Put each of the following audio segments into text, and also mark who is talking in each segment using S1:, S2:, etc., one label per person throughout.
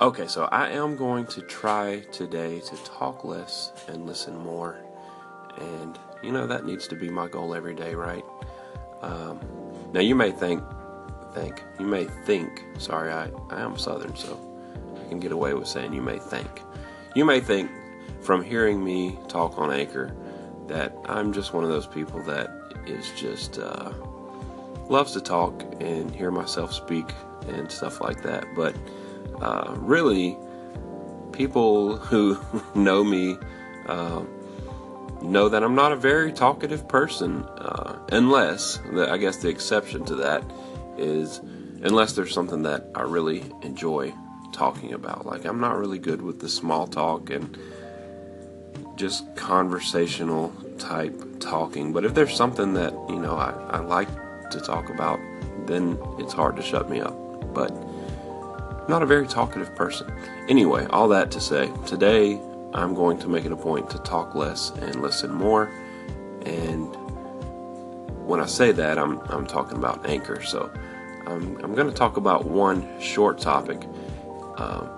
S1: Okay, so I am going to try today to talk less and listen more. And, you know, that needs to be my goal every day, right? Um, now, you may think, think, you may think, sorry, I, I am Southern, so I can get away with saying you may think. You may think from hearing me talk on Anchor that I'm just one of those people that is just, uh, loves to talk and hear myself speak and stuff like that. But, uh, really, people who know me uh, know that I'm not a very talkative person, uh, unless, I guess the exception to that is unless there's something that I really enjoy talking about. Like, I'm not really good with the small talk and just conversational type talking. But if there's something that, you know, I, I like to talk about, then it's hard to shut me up. But I'm not a very talkative person. Anyway, all that to say, today I'm going to make it a point to talk less and listen more. And when I say that, I'm, I'm talking about Anchor. So I'm, I'm going to talk about one short topic. Um,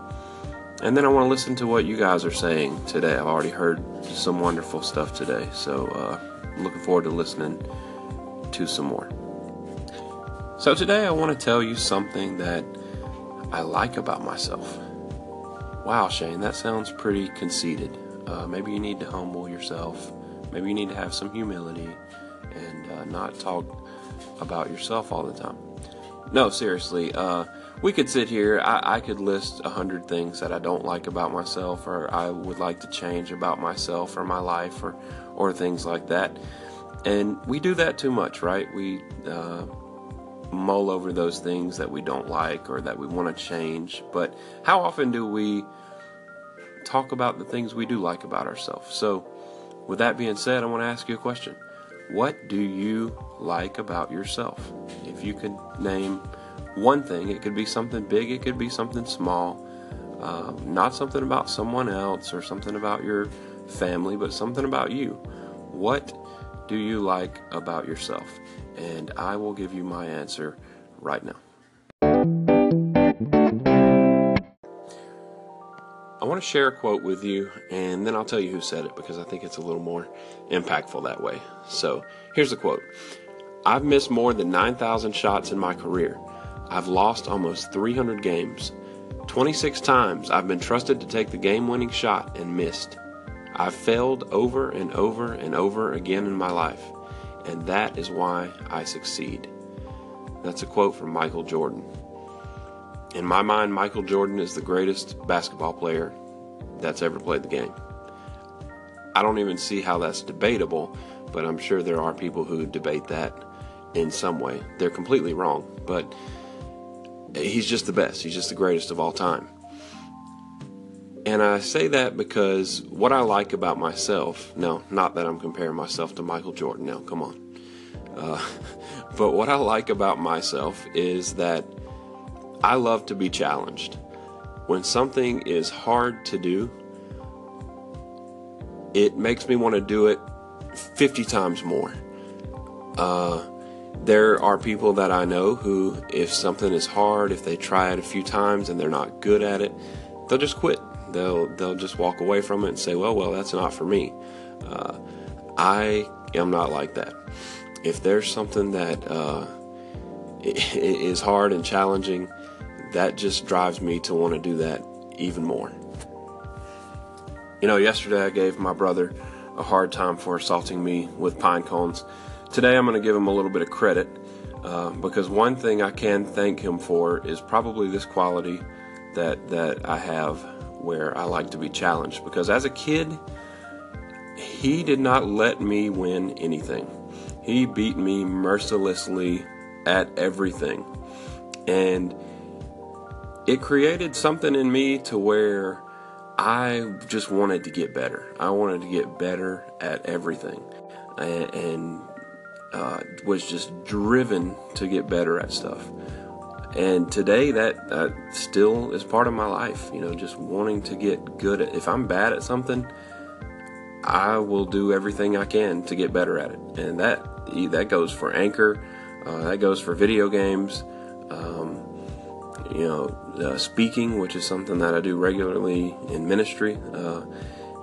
S1: and then I want to listen to what you guys are saying today. I've already heard some wonderful stuff today. So uh, I'm looking forward to listening to some more. So today I want to tell you something that I like about myself. Wow, Shane, that sounds pretty conceited. Uh, maybe you need to humble yourself. Maybe you need to have some humility and uh, not talk about yourself all the time. No, seriously, uh, we could sit here. I, I could list a hundred things that I don't like about myself, or I would like to change about myself or my life, or or things like that. And we do that too much, right? We uh, mull over those things that we don't like or that we want to change. But how often do we talk about the things we do like about ourselves? So, with that being said, I want to ask you a question. What do you like about yourself? If you could name one thing, it could be something big, it could be something small, um, not something about someone else or something about your family, but something about you. What do you like about yourself? And I will give you my answer right now. I want to share a quote with you, and then I'll tell you who said it because I think it's a little more impactful that way. So here's the quote I've missed more than 9,000 shots in my career. I've lost almost 300 games. 26 times I've been trusted to take the game winning shot and missed. I've failed over and over and over again in my life, and that is why I succeed. That's a quote from Michael Jordan. In my mind, Michael Jordan is the greatest basketball player that's ever played the game. I don't even see how that's debatable, but I'm sure there are people who debate that in some way. They're completely wrong, but he's just the best. He's just the greatest of all time. And I say that because what I like about myself, no, not that I'm comparing myself to Michael Jordan now, come on. Uh, but what I like about myself is that I love to be challenged. When something is hard to do, it makes me want to do it 50 times more. Uh, there are people that I know who, if something is hard, if they try it a few times and they're not good at it, they'll just quit they'll they'll just walk away from it and say, well, well, that's not for me. Uh, I am not like that. If there's something that uh, is hard and challenging, that just drives me to want to do that even more. You know, yesterday I gave my brother a hard time for assaulting me with pine cones. Today I'm going to give him a little bit of credit uh, because one thing I can thank him for is probably this quality that that I have where I like to be challenged because as a kid, he did not let me win anything. He beat me mercilessly at everything. And it created something in me to where I just wanted to get better. I wanted to get better at everything. And, and uh, was just driven to get better at stuff. And today, that uh, still is part of my life. You know, just wanting to get good at. If I'm bad at something, I will do everything I can to get better at it. And that that goes for Anchor. Uh, that goes for video games. Um, you know, uh, speaking, which is something that I do regularly in ministry. Uh,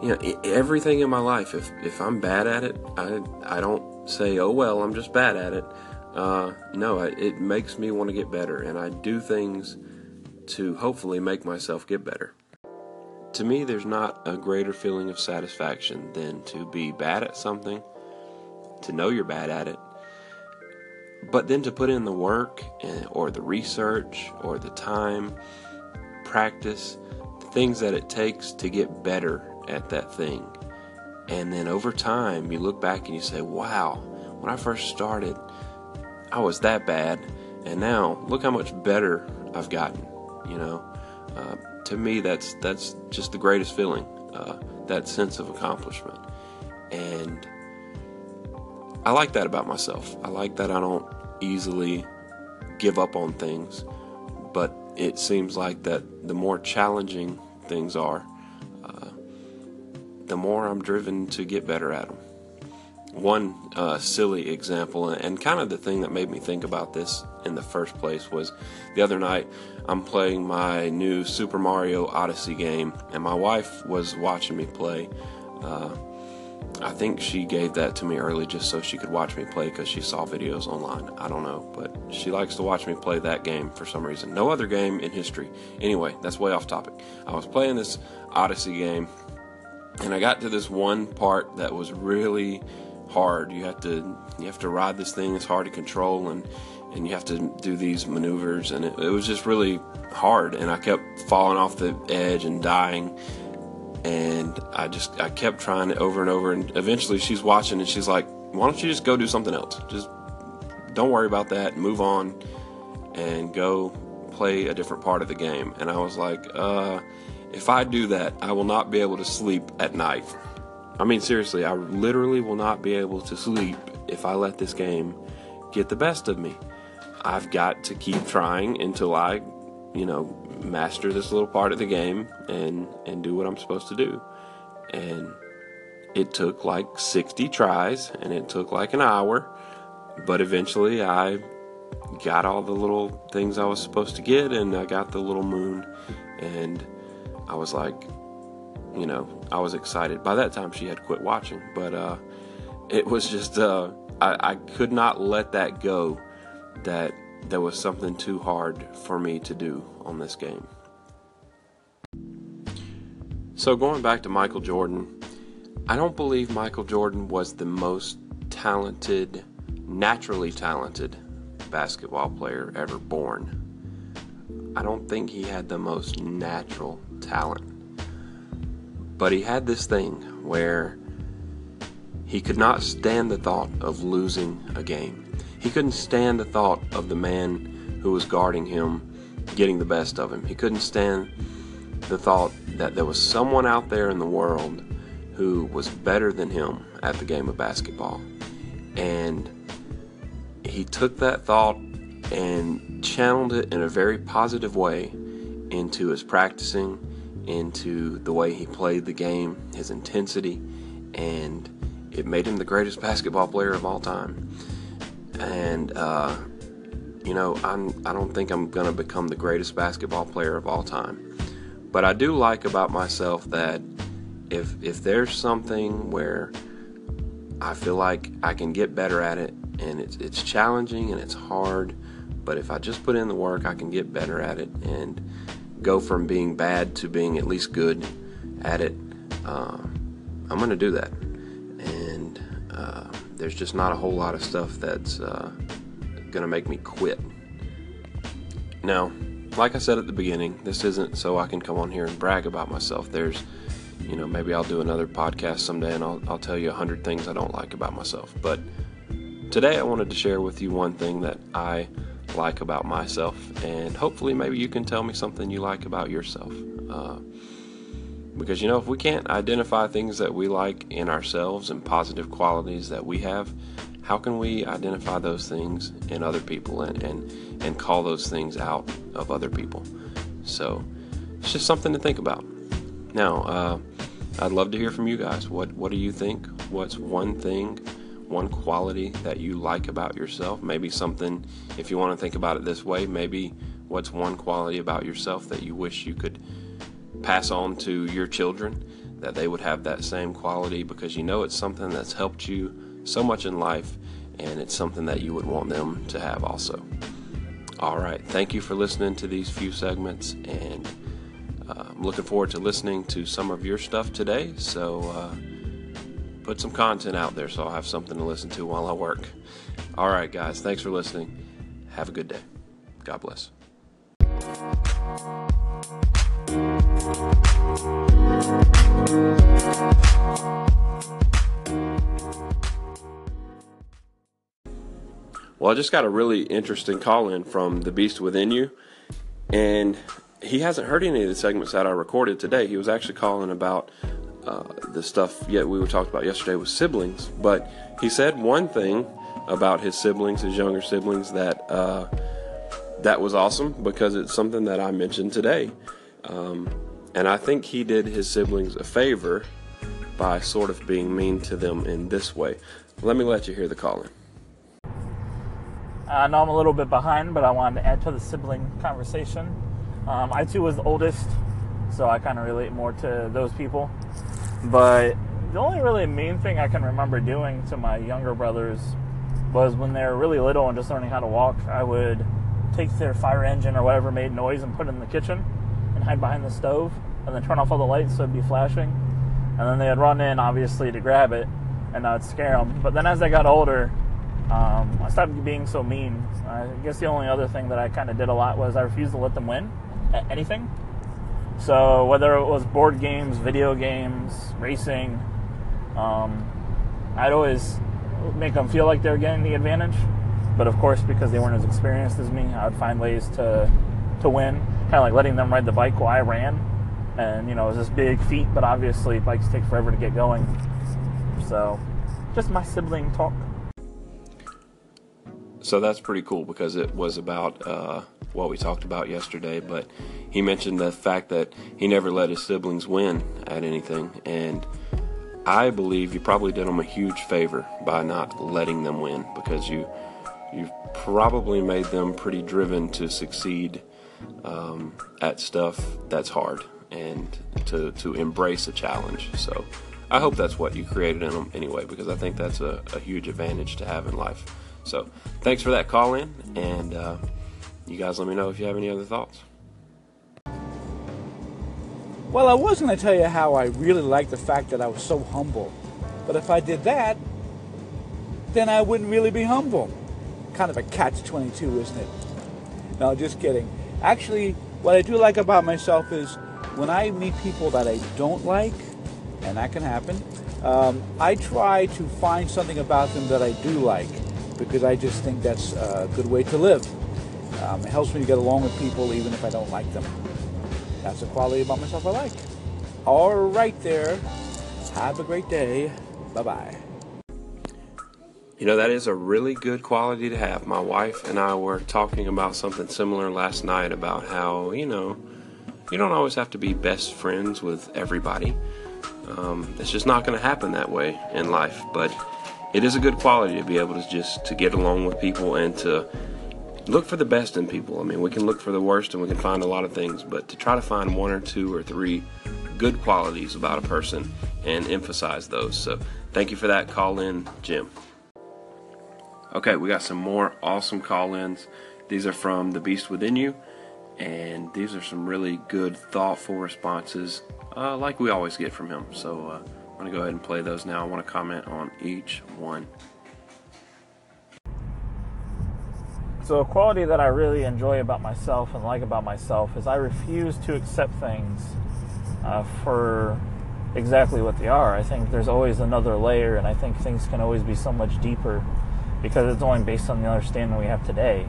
S1: you know, everything in my life. If if I'm bad at it, I I don't say, oh well, I'm just bad at it. Uh, no, it makes me want to get better, and I do things to hopefully make myself get better. To me, there's not a greater feeling of satisfaction than to be bad at something, to know you're bad at it, but then to put in the work and, or the research or the time, practice, the things that it takes to get better at that thing. And then over time, you look back and you say, wow, when I first started, I was that bad. And now, look how much better I've gotten. You know, uh, to me, that's that's just the greatest feeling. Uh, that sense of accomplishment, and I like that about myself. I like that I don't easily give up on things, but it seems like that the more challenging things are, uh, the more I'm driven to get better at them. One uh, silly example, and kind of the thing that made me think about this in the first place, was the other night I'm playing my new Super Mario Odyssey game, and my wife was watching me play. Uh, I think she gave that to me early just so she could watch me play because she saw videos online. I don't know, but she likes to watch me play that game for some reason. No other game in history. Anyway, that's way off topic. I was playing this Odyssey game, and I got to this one part that was really hard. You have to you have to ride this thing. It's hard to control, and and you have to do these maneuvers, and it, it was just really hard. And I kept falling off the edge and dying and I just I kept trying it over and over and eventually she's watching and she's like why don't you just go do something else just don't worry about that move on and go play a different part of the game and I was like uh, if I do that I will not be able to sleep at night I mean seriously I literally will not be able to sleep if I let this game get the best of me I've got to keep trying until I you know master this little part of the game and and do what I'm supposed to do. And it took like 60 tries and it took like an hour, but eventually I got all the little things I was supposed to get and I got the little moon and I was like, you know, I was excited. By that time she had quit watching, but uh it was just uh I, I could not let that go that there was something too hard for me to do on this game. So, going back to Michael Jordan, I don't believe Michael Jordan was the most talented, naturally talented basketball player ever born. I don't think he had the most natural talent. But he had this thing where he could not stand the thought of losing a game. He couldn't stand the thought of the man who was guarding him getting the best of him. He couldn't stand the thought that there was someone out there in the world who was better than him at the game of basketball. And he took that thought and channeled it in a very positive way into his practicing, into the way he played the game, his intensity, and it made him the greatest basketball player of all time. And uh, you know I'm I don't think I'm gonna become the greatest basketball player of all time, but I do like about myself that if if there's something where I feel like I can get better at it and it's it's challenging and it's hard, but if I just put in the work, I can get better at it. And go from being bad to being at least good at it. Uh, I'm gonna do that, and. Uh, there's just not a whole lot of stuff that's uh, going to make me quit. Now, like I said at the beginning, this isn't so I can come on here and brag about myself. There's, you know, maybe I'll do another podcast someday and I'll, I'll tell you a hundred things I don't like about myself. But today I wanted to share with you one thing that I like about myself, and hopefully maybe you can tell me something you like about yourself. Uh, because, you know, if we can't identify things that we like in ourselves and positive qualities that we have, how can we identify those things in other people and, and, and call those things out of other people? So it's just something to think about. Now, uh, I'd love to hear from you guys. What, what do you think? What's one thing, one quality that you like about yourself? Maybe something, if you want to think about it this way, maybe What's one quality about yourself that you wish you could pass on to your children? That they would have that same quality because you know it's something that's helped you so much in life and it's something that you would want them to have also. All right. Thank you for listening to these few segments, and uh, I'm looking forward to listening to some of your stuff today. So, uh, put some content out there so I'll have something to listen to while I work. All right, guys. Thanks for listening. Have a good day. God bless. Well, I just got a really interesting call in from the Beast Within You, and he hasn't heard any of the segments that I recorded today. He was actually calling about uh, the stuff yet we were talked about yesterday with siblings, but he said one thing about his siblings, his younger siblings, that uh, that was awesome because it's something that I mentioned today, um, and I think he did his siblings a favor by sort of being mean to them in this way. Let me let you hear the call in.
S2: I know I'm a little bit behind, but I wanted to add to the sibling conversation. Um, I too was the oldest, so I kind of relate more to those people. But the only really mean thing I can remember doing to my younger brothers was when they were really little and just learning how to walk, I would take their fire engine or whatever made noise and put it in the kitchen and hide behind the stove and then turn off all the lights so it'd be flashing. And then they'd run in, obviously, to grab it and I'd scare them. But then as they got older, um, I stopped being so mean. I guess the only other thing that I kind of did a lot was I refused to let them win at anything. So whether it was board games, video games, racing, um, I'd always make them feel like they're getting the advantage. But of course, because they weren't as experienced as me, I would find ways to to win. Kind of like letting them ride the bike while I ran, and you know, it was this big feat. But obviously, bikes take forever to get going. So, just my sibling talk.
S1: So that's pretty cool because it was about uh, what we talked about yesterday. But he mentioned the fact that he never let his siblings win at anything, and I believe you probably did them a huge favor by not letting them win because you you've probably made them pretty driven to succeed um, at stuff that's hard and to to embrace a challenge. So I hope that's what you created in them anyway because I think that's a, a huge advantage to have in life. So thanks for that call in, and uh, you guys let me know if you have any other thoughts.
S3: Well, I was going to tell you how I really like the fact that I was so humble. But if I did that, then I wouldn't really be humble. Kind of a catch 22, isn't it? No, just kidding. Actually, what I do like about myself is when I meet people that I don't like, and that can happen, um, I try to find something about them that I do like because I just think that's a good way to live. Um, it helps me to get along with people even if I don't like them. That's a quality about myself I like. All right, there. Have a great day. Bye bye.
S1: You know, that is a really good quality to have. My wife and I were talking about something similar last night about how, you know, you don't always have to be best friends with everybody. Um, it's just not going to happen that way in life. But it is a good quality to be able to just to get along with people and to look for the best in people. I mean, we can look for the worst and we can find a lot of things, but to try to find one or two or three good qualities about a person and emphasize those. So, thank you for that call in, Jim. Okay, we got some more awesome call ins. These are from The Beast Within You, and these are some really good, thoughtful responses, uh, like we always get from him. So, uh, I'm going to go ahead and play those now. I want to comment on each one.
S2: So, a quality that I really enjoy about myself and like about myself is I refuse to accept things uh, for exactly what they are. I think there's always another layer, and I think things can always be so much deeper because it's only based on the understanding we have today.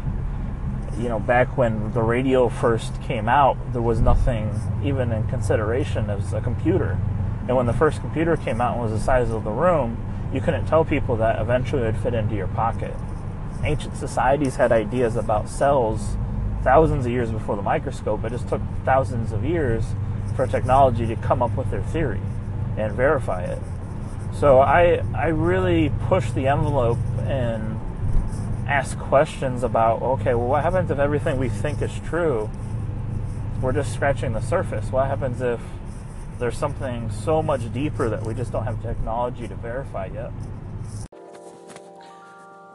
S2: You know, back when the radio first came out, there was nothing even in consideration as a computer. And when the first computer came out and was the size of the room, you couldn't tell people that eventually it would fit into your pocket ancient societies had ideas about cells thousands of years before the microscope. It just took thousands of years for technology to come up with their theory and verify it. So I I really push the envelope and ask questions about okay, well, what happens if everything we think is true? We're just scratching the surface. What happens if there's something so much deeper that we just don't have technology to verify yet?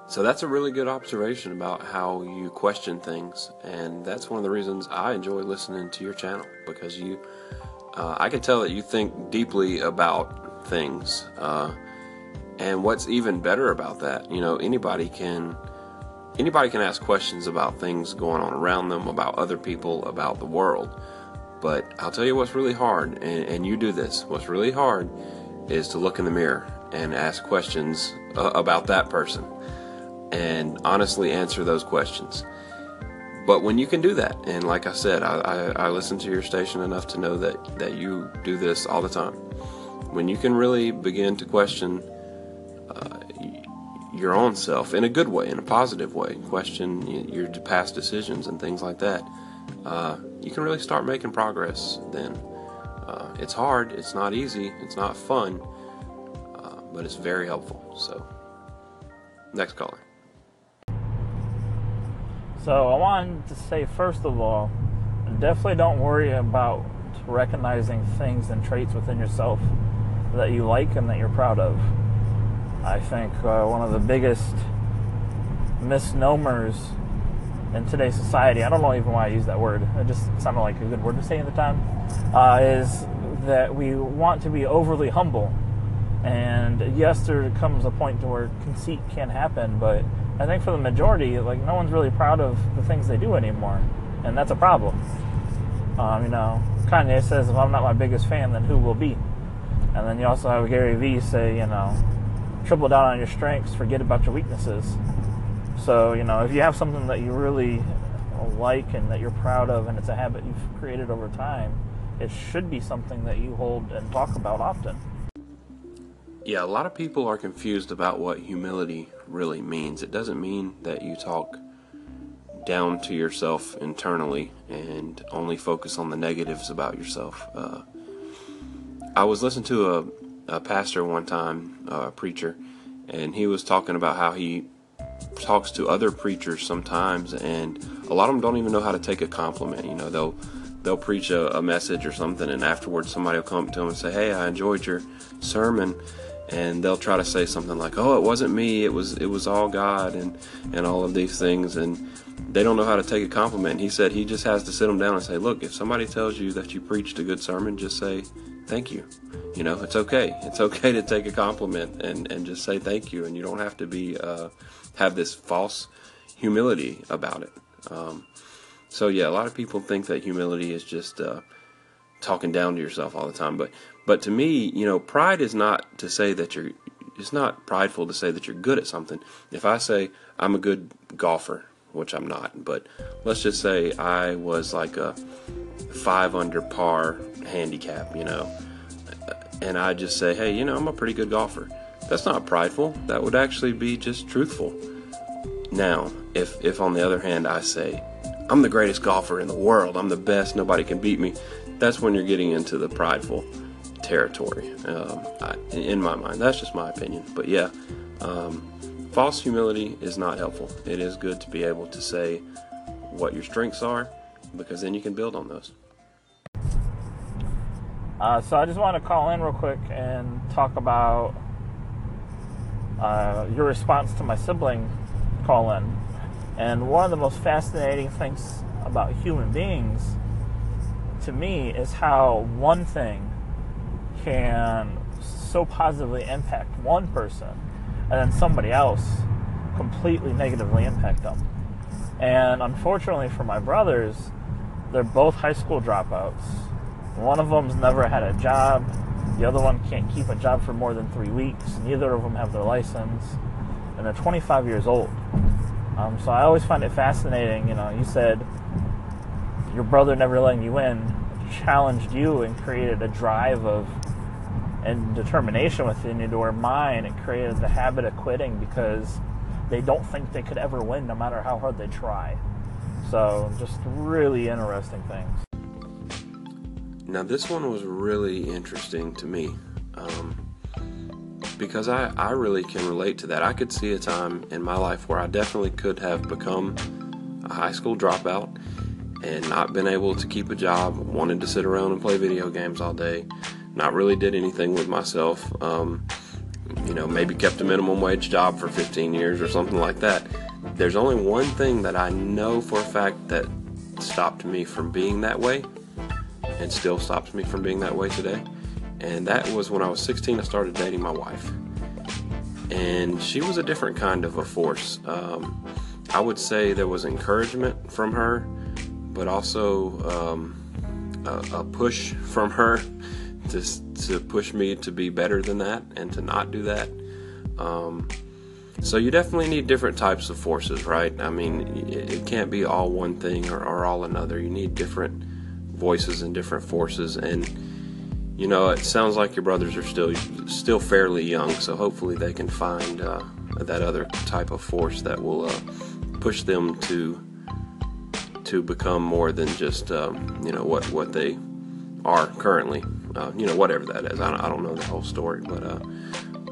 S1: So that's a really good observation about how you question things, and that's one of the reasons I enjoy listening to your channel because you, uh, I can tell that you think deeply about things. Uh, and what's even better about that, you know, anybody can anybody can ask questions about things going on around them, about other people, about the world. But I'll tell you what's really hard, and, and you do this. What's really hard is to look in the mirror and ask questions uh, about that person and honestly answer those questions. But when you can do that, and like I said, I, I, I, listen to your station enough to know that, that you do this all the time. When you can really begin to question uh, your own self in a good way, in a positive way, question your past decisions and things like that, uh, you can really start making progress then. Uh, it's hard, it's not easy, it's not fun, uh, but it's very helpful. So, next caller.
S2: So I wanted to say first of all, definitely don't worry about recognizing things and traits within yourself that you like and that you're proud of. I think uh, one of the biggest misnomers in today's society, I don't know even why I use that word, it just sounded like a good word to say at the time, uh, is that we want to be overly humble. And yes, there comes a point to where conceit can happen, but I think for the majority, like no one's really proud of the things they do anymore, and that's a problem. Um, you know, Kanye says, "If I'm not my biggest fan, then who will be?" And then you also have Gary Vee say, you know, triple down on your strengths, forget about your weaknesses. So you know, if you have something that you really like and that you're proud of, and it's a habit you've created over time, it should be something that you hold and talk about often.
S1: Yeah, a lot of people are confused about what humility really means. It doesn't mean that you talk down to yourself internally and only focus on the negatives about yourself. Uh, I was listening to a, a pastor one time, uh, a preacher, and he was talking about how he talks to other preachers sometimes, and a lot of them don't even know how to take a compliment. You know, they'll they'll preach a, a message or something, and afterwards somebody will come up to them and say, "Hey, I enjoyed your sermon." And they'll try to say something like, "Oh, it wasn't me. It was it was all God," and and all of these things, and they don't know how to take a compliment. He said he just has to sit them down and say, "Look, if somebody tells you that you preached a good sermon, just say thank you. You know, it's okay. It's okay to take a compliment and and just say thank you, and you don't have to be uh, have this false humility about it." Um, so yeah, a lot of people think that humility is just uh, talking down to yourself all the time, but but to me, you know, pride is not to say that you're it's not prideful to say that you're good at something. If I say I'm a good golfer, which I'm not, but let's just say I was like a five under par handicap, you know, and I just say, hey, you know, I'm a pretty good golfer. That's not prideful. That would actually be just truthful. Now, if if on the other hand I say, I'm the greatest golfer in the world, I'm the best, nobody can beat me, that's when you're getting into the prideful territory. Um, I, in my mind, that's just my opinion. But yeah, um, false humility is not helpful. It is good to be able to say what your strengths are, because then you can build on those.
S2: Uh, so I just want to call in real quick and talk about uh, your response to my sibling call in. And one of the most fascinating things about human beings to me is how one thing can so positively impact one person and then somebody else completely negatively impact them. And unfortunately for my brothers, they're both high school dropouts. One of them's never had a job. The other one can't keep a job for more than three weeks. Neither of them have their license. And they're 25 years old. Um, so I always find it fascinating. You know, you said your brother never letting you in challenged you and created a drive of and determination within you to where mine it created the habit of quitting because they don't think they could ever win no matter how hard they try. So just really interesting things.
S1: Now this one was really interesting to me. Um, because I, I really can relate to that. I could see a time in my life where I definitely could have become a high school dropout and not been able to keep a job, wanted to sit around and play video games all day, not really did anything with myself. Um, you know, maybe kept a minimum wage job for 15 years or something like that. There's only one thing that I know for a fact that stopped me from being that way and still stops me from being that way today. And that was when I was 16, I started dating my wife. And she was a different kind of a force. Um, I would say there was encouragement from her, but also um, a, a push from her to, to push me to be better than that and to not do that. Um, so you definitely need different types of forces, right? I mean, it, it can't be all one thing or, or, all another. You need different voices and different forces. And you know, it sounds like your brothers are still still fairly young, so hopefully they can find uh, that other type of force that will uh, push them to to become more than just um, you know what what they are currently. Uh, you know, whatever that is. I don't, I don't know the whole story, but uh,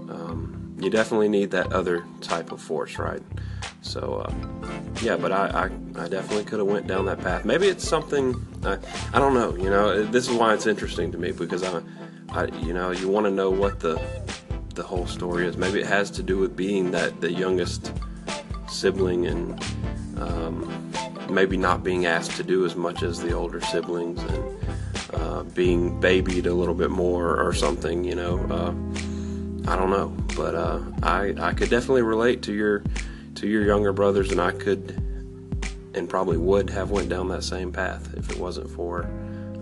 S1: um, you definitely need that other type of force, right? So, uh, yeah, but I, I, I definitely could have went down that path. Maybe it's something I, I don't know. You know, this is why it's interesting to me because I, I you know, you want to know what the the whole story is. Maybe it has to do with being that the youngest sibling and um, maybe not being asked to do as much as the older siblings and uh, being babied a little bit more or something. You know, uh, I don't know, but uh, I I could definitely relate to your to your younger brothers, and I could and probably would have went down that same path if it wasn't for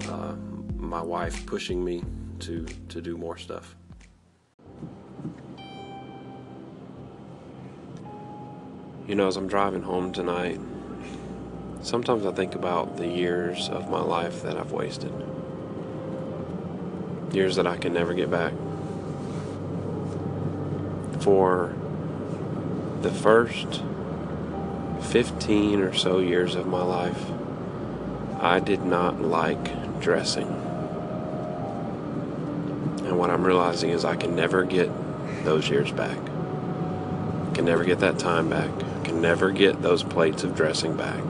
S1: uh, my wife pushing me to to do more stuff. You know, as I'm driving home tonight, sometimes I think about the years of my life that I've wasted. Years that I can never get back. For the first 15 or so years of my life, I did not like dressing. And what I'm realizing is I can never get those years back. I can never get that time back. I can never get those plates of dressing back.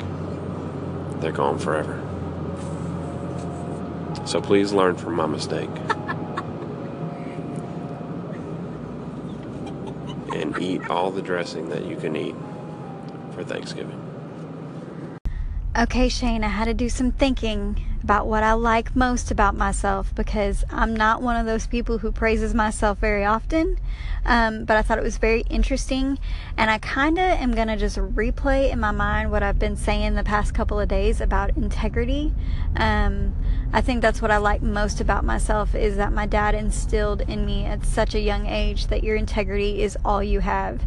S1: They're gone forever. So please learn from my mistake. and eat all the dressing that you can eat for Thanksgiving.
S4: Okay, Shane, I had to do some thinking about what I like most about myself because I'm not one of those people who praises myself very often. Um, but I thought it was very interesting, and I kind of am going to just replay in my mind what I've been saying the past couple of days about integrity. Um, I think that's what I like most about myself is that my dad instilled in me at such a young age that your integrity is all you have.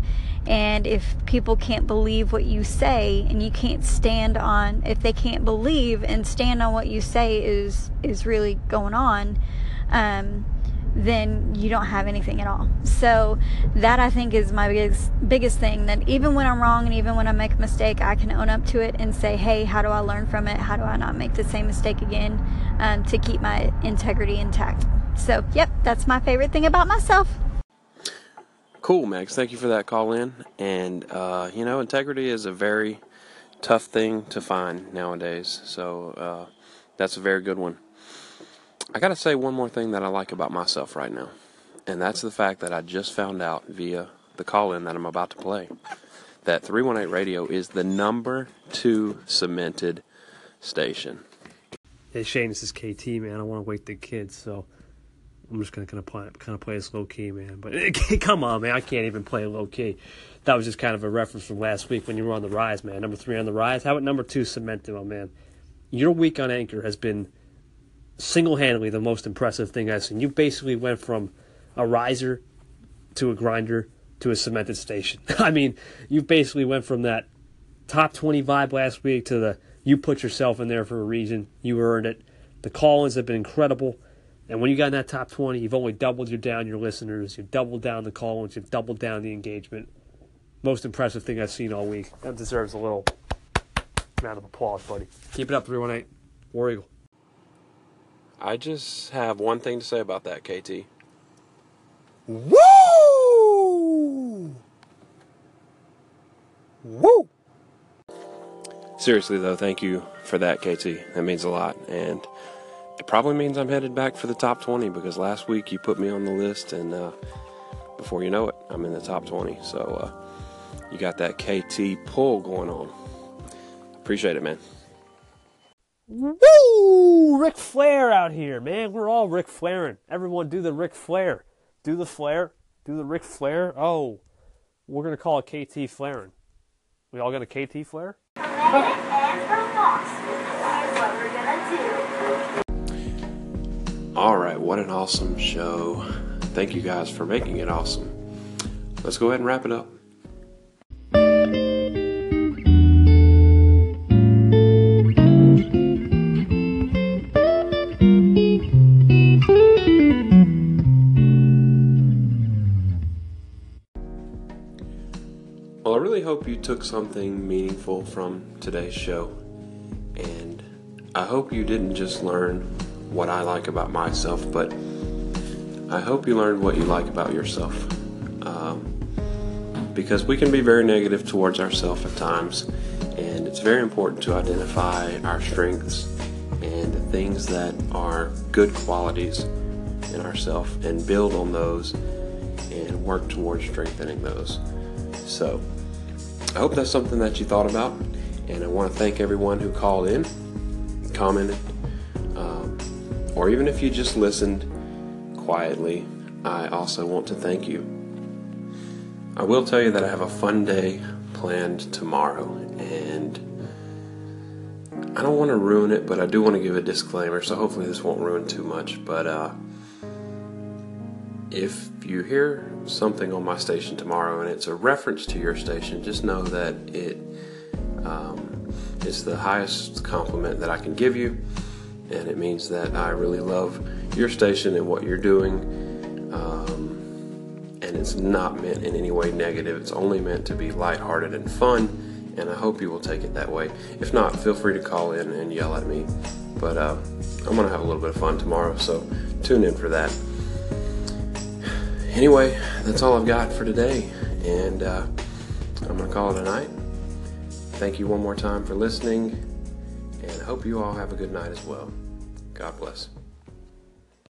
S4: And if people can't believe what you say and you can't stand on if they can't believe and stand on what you say is is really going on, um, then you don't have anything at all. So that I think is my biggest biggest thing that even when I'm wrong and even when I make a mistake, I can own up to it and say, hey, how do I learn from it? How do I not make the same mistake again um, to keep my integrity intact? So, yep, that's my favorite thing about myself.
S1: Cool, Max. Thank you for that call in. And, uh, you know, integrity is a very tough thing to find nowadays. So uh, that's a very good one. I got to say one more thing that I like about myself right now. And that's the fact that I just found out via the call in that I'm about to play that 318 Radio is the number two cemented station.
S5: Hey Shane, this is KT, man. I want to wake the kids, so I'm just gonna kind of play, kind of play this low key, man. But come on, man, I can't even play low key. That was just kind of a reference from last week when you were on the rise, man. Number three on the rise. How about number two cemented, my man? Your week on Anchor has been single-handedly the most impressive thing I've seen. You basically went from a riser to a grinder to a cemented station. I mean, you basically went from that top 20 vibe last week to the you put yourself in there for a reason. You earned it. The call-ins have been incredible. And when you got in that top 20, you've only doubled your down your listeners, you've doubled down the call-ins, you've doubled down the engagement. Most impressive thing I've seen all week. That deserves a little Round of applause, buddy. Keep it up, 318. War Eagle.
S1: I just have one thing to say about that, KT.
S3: Woo! Woo!
S1: Seriously, though, thank you for that, KT. That means a lot. And it probably means I'm headed back for the top 20 because last week you put me on the list, and uh, before you know it, I'm in the top 20. So uh, you got that KT pull going on. Appreciate it, man.
S5: Woo! Ric Flair out here, man. We're all Ric Flairing. Everyone do the Ric Flair. Do the Flair. Do the Ric Flair. Oh, we're going to call it KT Flairing. We all got a KT Flair?
S1: All right, what an awesome show. Thank you guys for making it awesome. Let's go ahead and wrap it up. Well, I really hope you took something meaningful from today's show. And I hope you didn't just learn what I like about myself, but I hope you learned what you like about yourself. Um, because we can be very negative towards ourselves at times, and it's very important to identify our strengths and the things that are good qualities in ourselves and build on those and work towards strengthening those. So, I hope that's something that you thought about, and I want to thank everyone who called in, commented, um, or even if you just listened quietly. I also want to thank you. I will tell you that I have a fun day planned tomorrow, and I don't want to ruin it, but I do want to give a disclaimer, so hopefully this won't ruin too much. But uh, if you hear something on my station tomorrow and it's a reference to your station, just know that it um, is the highest compliment that I can give you, and it means that I really love your station and what you're doing. Um, and it's not meant in any way negative. It's only meant to be lighthearted and fun, and I hope you will take it that way. If not, feel free to call in and yell at me. But uh, I'm gonna have a little bit of fun tomorrow, so tune in for that. Anyway, that's all I've got for today, and uh, I'm gonna call it a night. Thank you one more time for listening, and hope you all have a good night as well. God bless.